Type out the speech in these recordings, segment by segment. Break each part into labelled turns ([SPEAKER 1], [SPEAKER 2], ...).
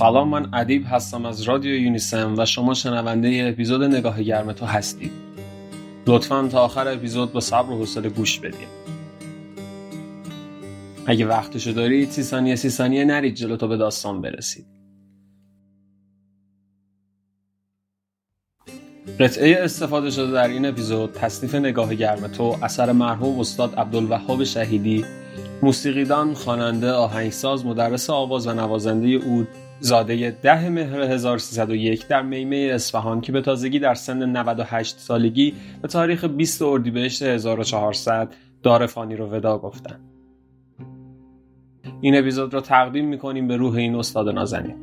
[SPEAKER 1] سلام من ادیب هستم از رادیو یونیسم و شما شنونده اپیزود نگاه گرم تو هستید. لطفا تا آخر اپیزود با صبر و حوصله گوش بدید اگه وقتشو دارید سی ثانیه سی ثانیه نرید جلو تا به داستان برسید. قطعه استفاده شده در این اپیزود تصنیف نگاه گرم تو اثر مرحوم استاد عبدالوهاب شهیدی موسیقیدان، خواننده، آهنگساز، مدرس آواز و نوازنده اود زاده ده مهر 1301 در میمه اصفهان که به تازگی در سن 98 سالگی به تاریخ 20 اردیبهشت 1400 دار فانی رو ودا گفتن. این اپیزود رو تقدیم می‌کنیم به روح این استاد نازنین.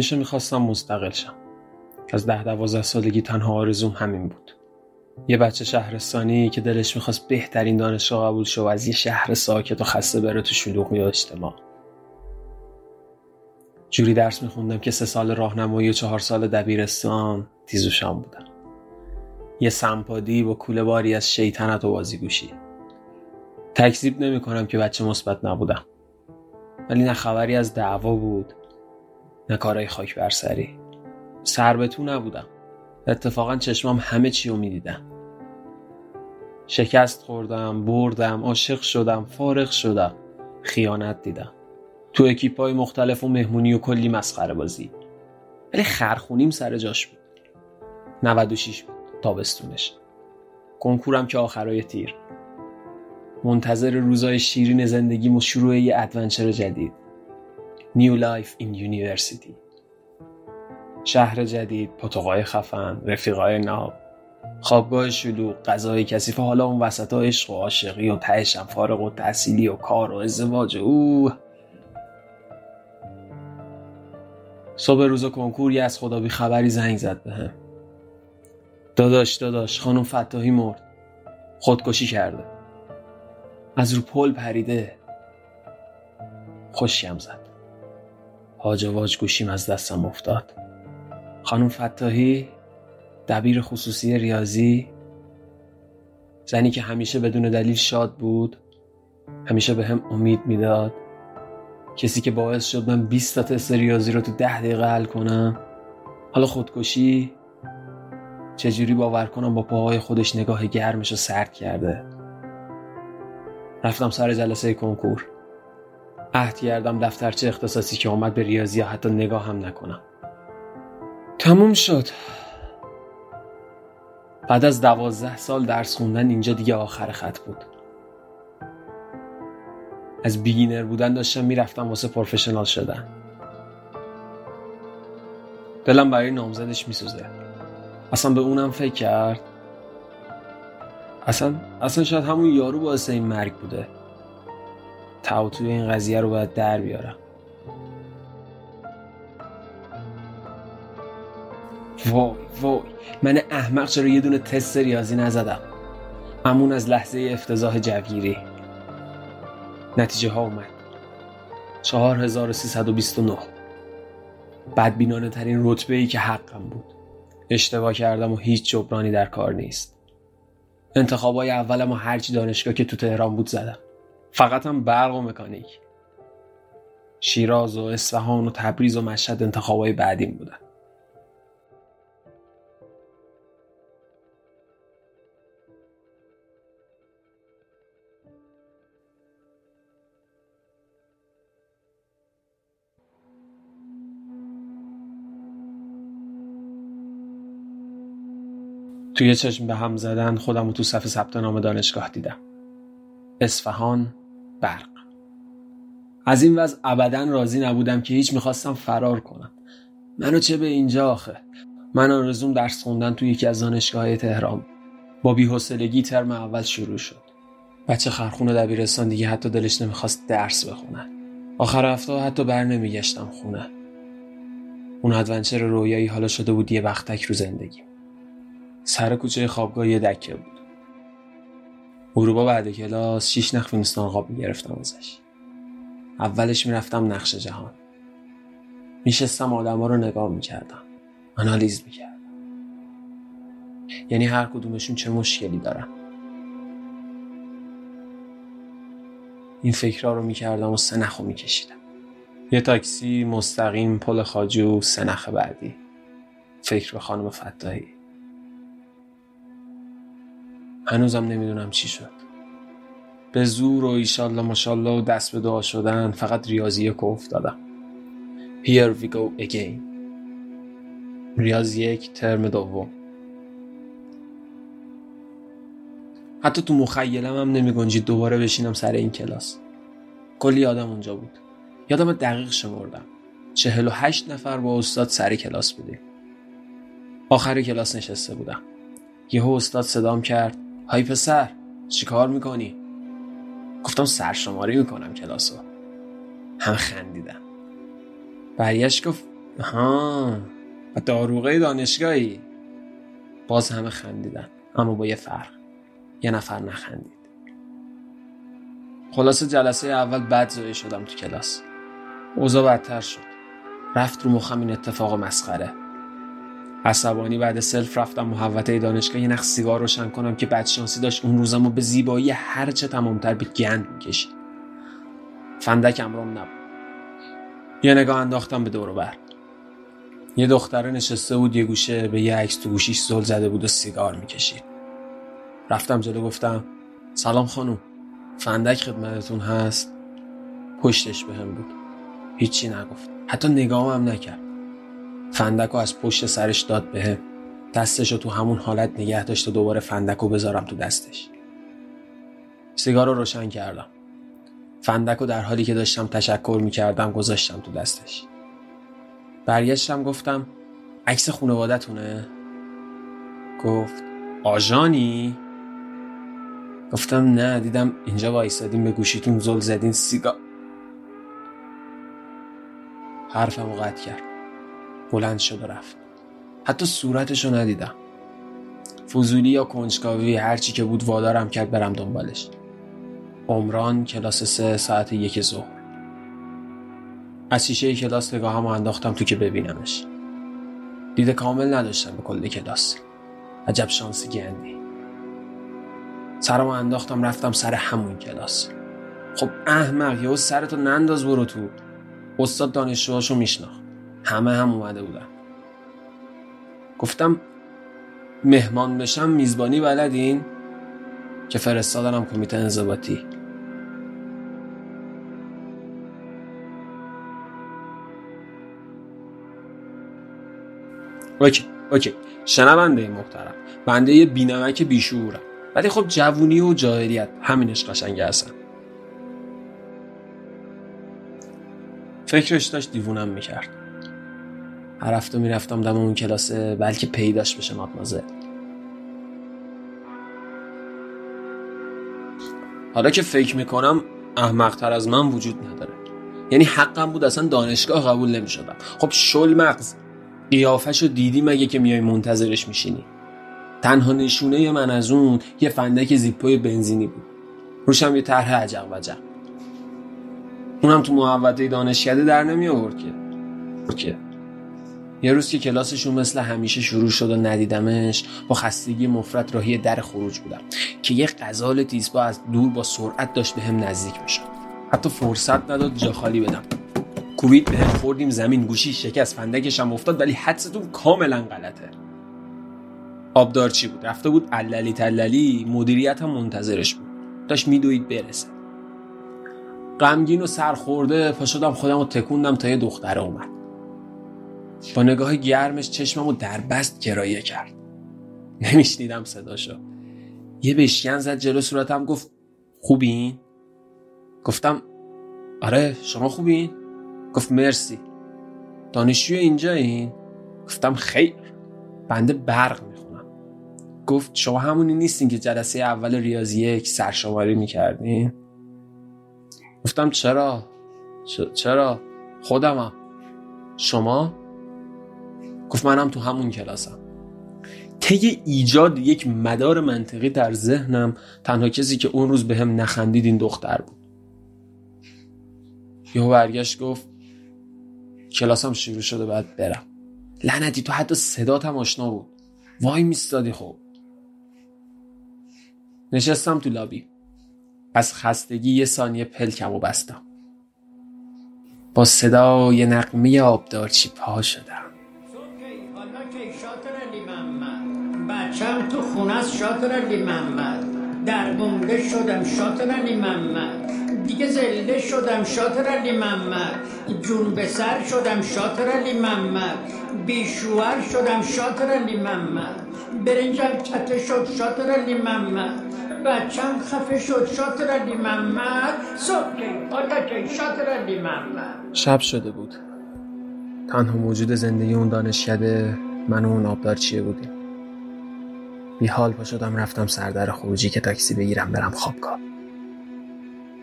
[SPEAKER 1] همیشه می‌خواستم مستقل شم. از ده دوازده سالگی تنها آرزوم همین بود. یه بچه شهرستانی که دلش می‌خواست بهترین دانشگاه قبول شو و از یه شهر ساکت و خسته بره تو شلوغی و اجتماع جوری درس میخوندم که سه سال راهنمایی و چهار سال دبیرستان تیزوشم بودم. یه سمپادی با کوله باری از شیطنت و بازیگوشی. تکذیب نمی‌کنم که بچه مثبت نبودم. ولی نه خبری از دعوا بود نه کارهای خاک برسری سر به تو نبودم. اتفاقا چشمام همه چی رو می‌دیدم. شکست خوردم بردم عاشق شدم فارغ شدم. خیانت دیدم. تو اکیپ های مختلف و مهمونی و کلی مسخره بازی. ولی خرخونیم سر جاش بود. 96 بود. تابستونش. کنکورم که آخرای تیر. منتظر روزای شیرین زندگیم و شروع یه ادونچر جدید. New Life in University. شهر جدید، پاتوقای خفن، رفیقای ناب. خوابگاه شلوغ، غذای کثیف حالا اون وسط عشق و عاشقی و تهشم فارغ و تحصیلی و کار و ازدواج او صبح روز کنکوری از خدا بی خبری زنگ زد به هم. داداش داداش خانم فتاحی مرد. خودکشی کرده. از رو پل پریده. خوشیم زد. هاج واج گوشیم از دستم افتاد. خانم فتاحی دبیر خصوصی ریاضی زنی که همیشه بدون دلیل شاد بود همیشه به هم امید می‌داد. کسی که باعث شد من 20 تا تست ریاضی رو تو ده دقیقه حل کنم. حالا خودکشی چجوری باور کنم با پاهای خودش نگاه گرمش رو سرد کرده. رفتم سر جلسه کنکور. عهد کردم دفترچه اختصاصی که اومد به ریاضی حتی نگاه هم نکنم. تموم شد. بعد از دوازده سال درس خوندن اینجا دیگه آخر خط بود. از بیگینر بودن داشتم می‌رفتم واسه پروفشنال شدن. دلم برای نامزدش میسوزه. اصلا به اونم فکر کرد. اصلا اصلا شاید همون یارو باعث این مرگ بوده. توی این قضیه رو باید در بیارم. وای وای. من احمق چرا یه دونه تست ریاضی نزدم؟ امون از لحظه افتضاح جوگیری. نتیجه ها اومد. 4329 بدبینانه ترین رتبه ای که حقم بود. اشتباه کردم و هیچ جبرانی در کار نیست. انتخابای اولم و هرچی دانشگاه که تو تهران بود زدم. فقط هم برق و مکانیک. شیراز و اصفهان و تبریز و مشهد انتخابای بعدیم بودن. توی چشم به هم زدن خودم رو تو صف ثبت نام دانشگاه دیدم. اصفهان برق. از این وضع ابدا راضی نبودم که هیچ می‌خواستم فرار کنم. منو چه به اینجا آخه؟ من آرزوم درس خوندن توی یکی از دانشگاه تهران. با بیحسلگی ترم اول شروع شد. بچه خرخون دبیرستان دیگه حتی دلش نمی‌خواست درس بخونه آخر هفته حتی بر نمیگشتم خونه. اون ادونچر رویایی حالا شده بود یه وقتک رو زندگی. سر کوچه خوابگاه یه دکه بود. اروپا بعد کلاس شیش نخ فینستان خواب می‌گرفتم ازش. اولش می‌رفتم نقش جهان. میشستم آدما رو نگاه می‌کردم. آنالیز می‌کردم. یعنی هر کدومشون چه مشکلی دارن. این فکرها رو می‌کردم و سه نخو میکشیدم. یه تاکسی مستقیم پل خاجو سه نخ بعدی. فکر به خانم فتاحی. هنوزم نمی‌دونم چی شد. به زور و ایشالله ماشالله و دست به دعا شدن فقط ریاضی یک افتادم Here we go again. ریاضی یک ترم دوم. حتی تو مخیلم هم نمی گنجید دوباره بشینم سر این کلاس. کلی آدم اونجا بود. یادم دقیق شمردم. چهل و هشت نفر با استاد سر کلاس بودیم. آخر کلاس نشسته بودم. یهو استاد صدام کرد. های پسر چیکار می‌کنی؟ گفتم سرشماری می‌کنم کلاسو. هم خندیدم. برگشت گفت ها و داروغه دانشگاهی؟ باز همه خندیدن اما با یه فرق یه نفر نخندید. خلاصه جلسه اول بد زایی شدم تو کلاس. اوضاع بدتر شد. رفت رو مخم این اتفاق مسخره. عصبانی بعد سلف رفتم محوطه دانشگاه یه نخ سیگار روشن کنم که بدشانسی داشت. اون روزم و به زیبایی هرچه تمامتر به گند می‌کشید. فندک امرام نبود. یه نگاه انداختم به دور بر. یه دختره نشسته بود یه گوشه به یه عکس تو گوشیش زل زده بود و سیگار می‌کشید. رفتم جلو گفتم سلام خانم فندک خدمتتون هست؟ پشتش به هم بود. هیچی نگفت. حتی نگاه هم نکرد. فندک از پشت سرش داد به هم. دستش رو تو همون حالت نگه داشت و دوباره فندک رو بذارم تو دستش. سیگار رو روشن کردم. فندک در حالی که داشتم تشکر می‌کردم گذاشتم تو دستش. برگشتم گفتم عکس خانوادتونه گفت آژانی؟ گفتم نه دیدم اینجا وایسادیم به گوشیتون زل زدین سیگار. حرفمو قطع کرد. بلند شد و رفت. حتی صورتشو ندیدم. فضولی یا کنجکاوی هرچی که بود وادارم کرد برم دنبالش. عمران کلاس سه ساعت یک ظهر. از شیشه کلاس نگاهم انداختم تو که ببینمش. دید کامل نداشتم به کل کلاس. عجب شانسی گندی. سرمو انداختم رفتم سر همون کلاس. خب احمق یهو سرتو ننداز برو تو. استاد دانشجوهاشو میشناخت. همه هم اومده بودن. گفتم مهمان بشم میزبانی بلدین؟ که فرستادنم کمیته انضباطی. اوکی اوکی. شنونده محترم بنده یه بینمک بیشورم ولی خب جوونی و جاهلیت همینش قشنگ هستن فکرش داشت دیوونم می‌کرد. هر هفته می‌رفتم دم اون کلاسه بلکه پیداش بشه مادمازه حالا که فکر می‌کنم احمقتر از من وجود نداره. یعنی حقم بود اصلا دانشگاه قبول نمی‌شدم. خب شل مغز قیافش رو دیدی مگه که میای منتظرش میشینی؟ تنها نشونه من از اون یه فندک زیپوی بنزینی بود. روشم یه طرح عجق وجق اونم تو محوطه دانشکده در نمی آورد که یه روز که کلاسشون مثل همیشه شروع شد و ندیدمش با خستگی مفرد راهی در خروج بودم که یه غزال تیزپا از دور با سرعت داشت به هم نزدیک می‌شد. حتی فرصت نداد جا خالی بدم. کوبید به هم خوردیم زمین گوشی شکست فندکش هم افتاد ولی حدستون کاملا غلطه. آبدار چی بود؟ رفته بود عللی تللی مدیریت هم منتظرش بود. داشت میدوید برسه. غمگین و سرخورده پا شدم خودم رو تکوندم تا یه دختره اومد. با نگاه گرمش چشمم رو در بست کرایه کرد نمیشنیدم صداشو یه بشکن زد جلو صورتم گفت خوبین؟ گفتم آره شما خوبین؟ گفت مرسی دانشجوی اینجا این؟ گفتم خیر بنده برق می‌خونم گفت شما همونی نیستین که جلسه اول ریاضی یک سرشماری می‌کردین؟ گفتم چرا؟ چرا؟ خودمم شما؟ گفت منم تو همون کلاسم. طی ایجاد یک مدار منطقی در ذهنم تنها کسی که اون روز به هم نخندید این دختر بود. یهو برگشت گفت کلاسم شروع شده باید برم. لعنتی تو حتی صدات هم آشنا بود. وای میستادی خب. نشستم تو لابی. از خستگی یه ثانیه پلکم و بستم. با صدای نقمه آبدارچی پا شدم.
[SPEAKER 2] بچم تو خونه از شاطر علی محمد. در بنده شدم شاطر علی محمد. دیگه زله شدم شاطر علی محمد. جون به سر شدم شاطر علی محمد. بیشوار شدم شاطر علی محمد. برنجم چته شد شاطر علی محمد. بچم خفه شد شاطر علی محمد. صبح حالا که شاطر علی محمد.
[SPEAKER 1] شب شده بود. تنها موجود زندگی اون دانشکده من و اون آبدارچیه بودیم؟ بی حال شدم رفتم سردر خروجی که تاکسی بگیرم برم خوابگاه.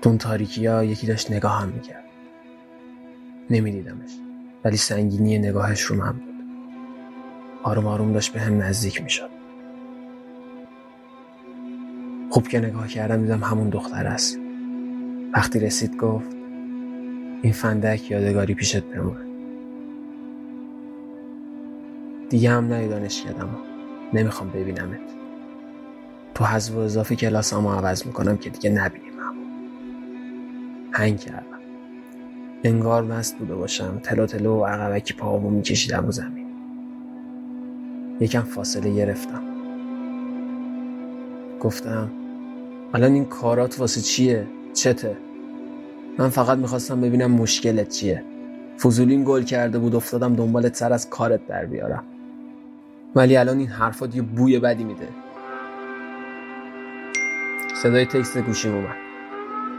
[SPEAKER 1] تون تاریکی ها یکی داشت نگاه هم می‌کرد. نمیدیدمش ولی سنگینی نگاهش رو من بود. آروم آروم داشت به هم نزدیک می‌شد. خوب که نگاه کردم دیدم همون دختر است. وقتی رسید گفت این فندک یادگاری پیشت بمونه. دیگه هم نیدانش کردم نمی‌خوام ببینمت. تو حذف و اضافه کلاس عوض می‌کنم که دیگه نبینیم همون. هنگ کردم. انگار مست بوده باشم. تلو تلو و عقبکی پاهامو میکشیدم و زمین. یکم فاصله گرفتم. گفتم الان این کارات واسه چیه؟ چته؟ من فقط می‌خواستم ببینم مشکلت چیه. فضولیم گل کرده بود افتادم دنبالت سر از کارت در بیارم. ولی الان این حرفات یه بوی بدی میده. صدای تکست گوشیم اومد.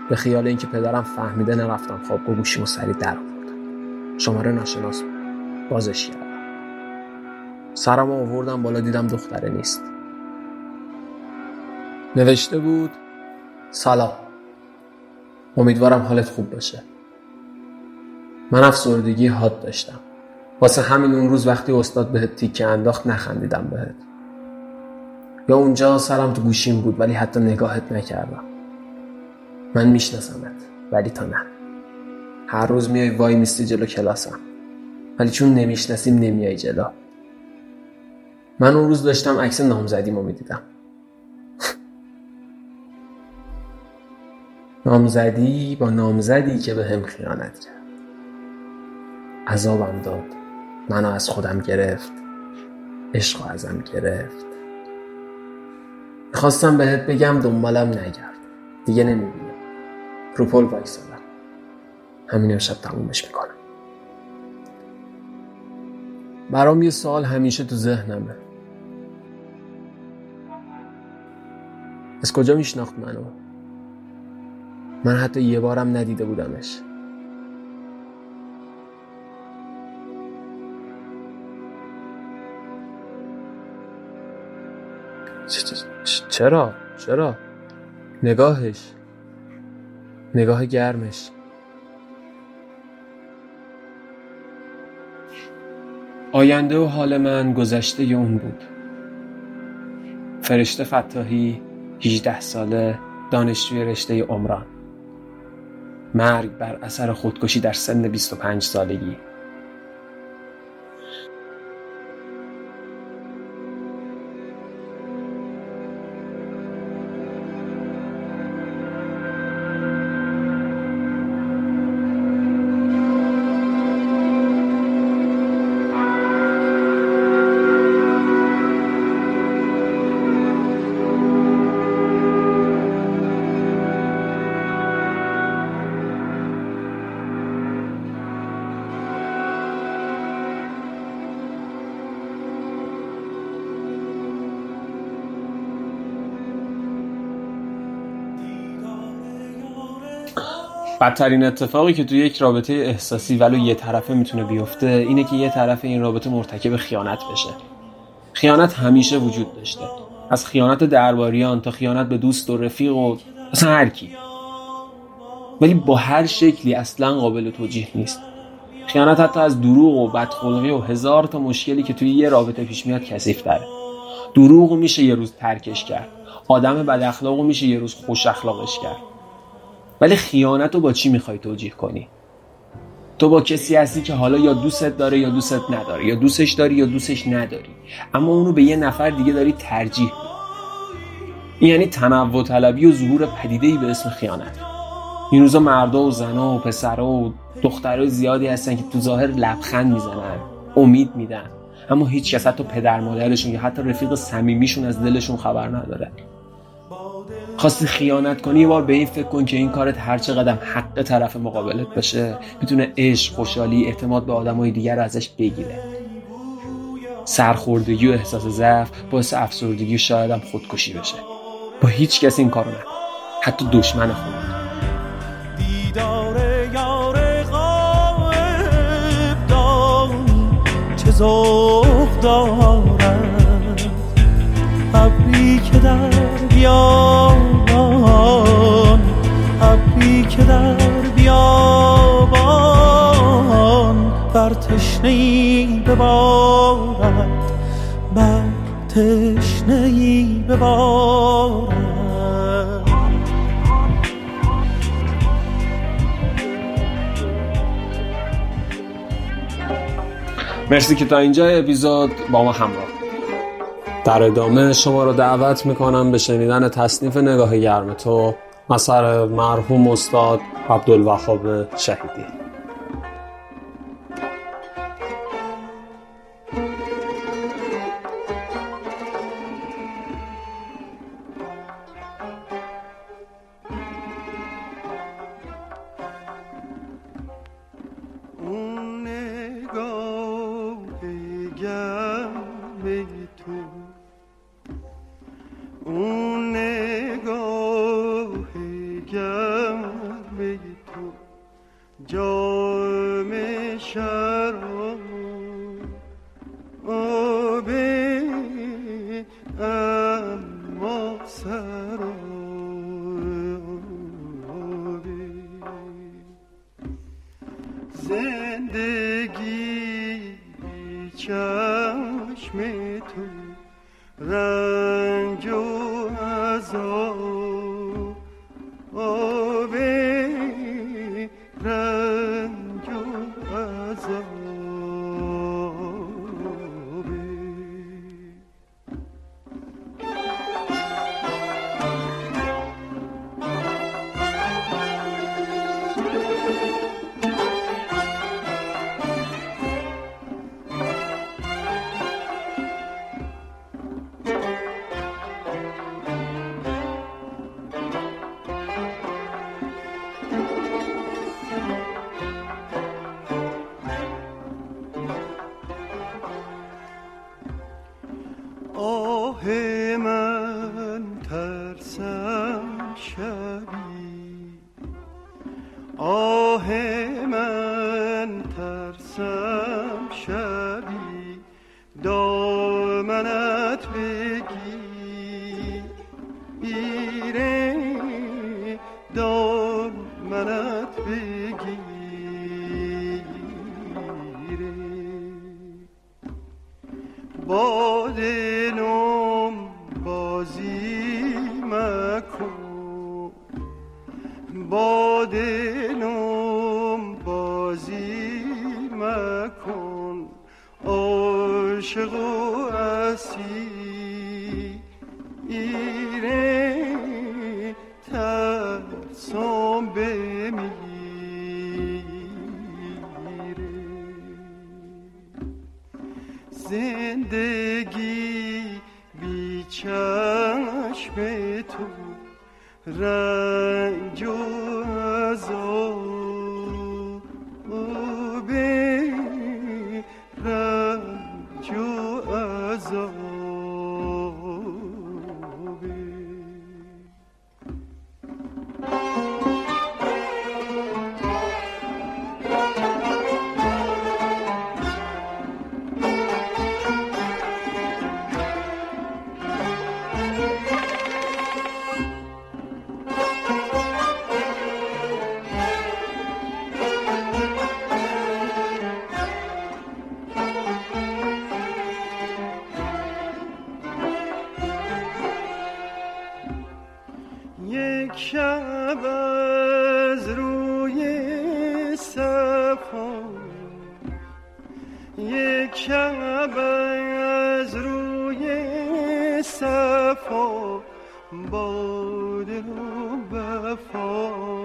[SPEAKER 1] به خیال اینکه پدرم فهمیده نرفتم خوابگاه گوشیمو سریع در آوردم. شماره ناشناس بود. بازش کردم. سرم آوردم بالا دیدم دختره نیست. نوشته بود سلام. امیدوارم حالت خوب باشه. من افسردگی حاد داشتم. واسه همین اون روز وقتی استاد بهت تیکه انداخت نخندیدم بهت. یا اونجا سرم تو گوشیم بود ولی حتی نگاهت نکردم. من میشناسمت ولی تا نه. هر روز میای وای میستی جلو کلاسم. ولی چون نمی‌شناسیم نمیای جلو. من اون روز داشتم عکس نامزدیمو می‌دیدم. نامزدی با نامزدی که به هم خیانت کرد. عذابم داد. منو از خودم گرفت. عشق ازم گرفت. می‌خواستم بهت بگم دنبالم نگرد. دیگه نمی‌بینم. رو پل وایسادم. همین امشب تمومش می‌کنم. برام یه سوال همیشه تو ذهنمه. از کجا میشناخت منو؟ من حتی یه بارم ندیده بودمش. چرا؟ چرا؟ نگاهش. نگاه گرمش. آینده و حال من گذشته اون بود. فرشته فتاحی 18 ساله دانشجوی رشته عمران. مرگ بر اثر خودکشی در سن 25 سالگی. بدترین اتفاقی که توی یک رابطه احساسی ولو یه طرفه می‌تونه بیفته اینه که یه طرف این رابطه مرتکب خیانت بشه. خیانت همیشه وجود داشته. از خیانت درباریان تا خیانت به دوست و رفیق و اصلا هر کی. ولی با هر شکلی اصلا قابل توجیه نیست.
[SPEAKER 3] خیانت حتی از دروغ و بدخلقی و هزار تا مشکلی که توی یه رابطه پیش میاد کثیف داره دروغ میشه یه روز ترکش کرد. آدم بد اخلاق میشه یه روز خوش اخلاقش کرد. ولی خیانت رو با چی می‌خوای توجیه کنی؟ تو با کسی هستی که حالا یا دوستت داره یا دوستت نداره یا دوستش داری یا دوستش نداری. اما اونو به یه نفر دیگه داری ترجیح این یعنی تنوع طلبی و ظهور پدیده به اسم خیانت. این روزا مردا و زنا و پسرا و دخترای زیادی هستن که تو ظاهر لبخند می‌زنن امید میدن. اما هیچ کس حتی پدر مادرشون یا حتی رفیق صمیمیشون از دلشون خبر نداره. خواستی خیانت کنی یه بار به این فکر کن که این کارت هر چقدر حق طرف مقابلت بشه می‌تونه عشق خوشحالی اعتماد به آدمای دیگر رو ازش بگیره. سرخوردگی و احساس ضعف باعث افسردگی و شاید هم خودکشی بشه. با هیچ کسی این کارو نکن. حتی دشمن خودت. دیدار یار غائب چه ذوق دارد؟ که در ابری که در بیابان بر تشنه ای ببارد بر تشنه ای ببارد. مرسی که تا اینجا اپیزود با ما همراه. در ادامه شما رو دعوت می‌کنم به شنیدن تصنیف نگاه گرم تو. مثل مرحوم استاد عبدالوهاب شهیدی. جام شراب آب اما سرابی زندگی بیچاره body. یک شب از روی صفا باد رو بفا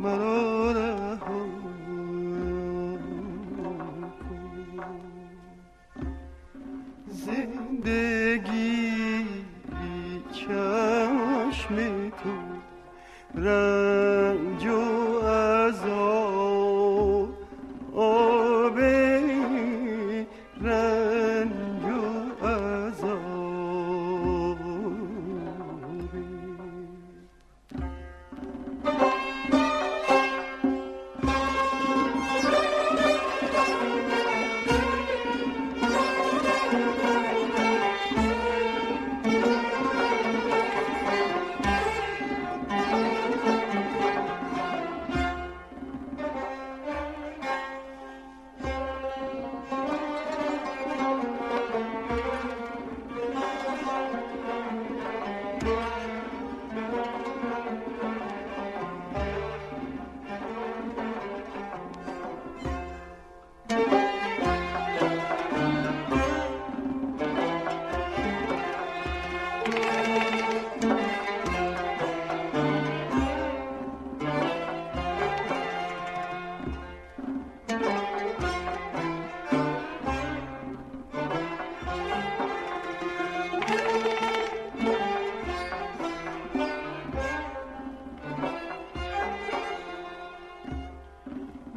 [SPEAKER 3] Mano.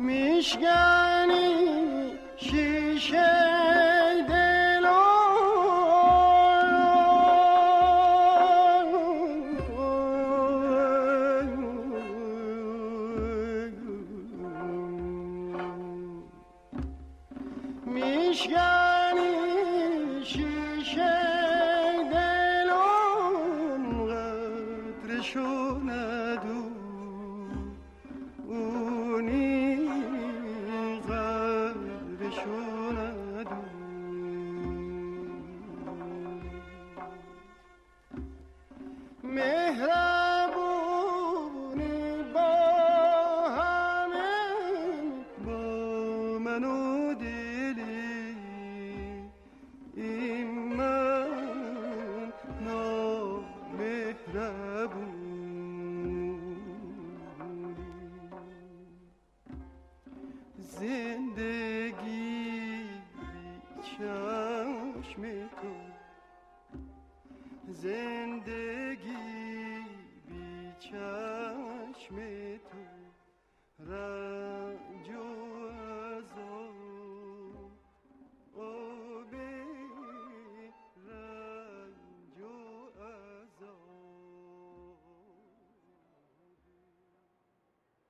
[SPEAKER 3] میشکنی شیشه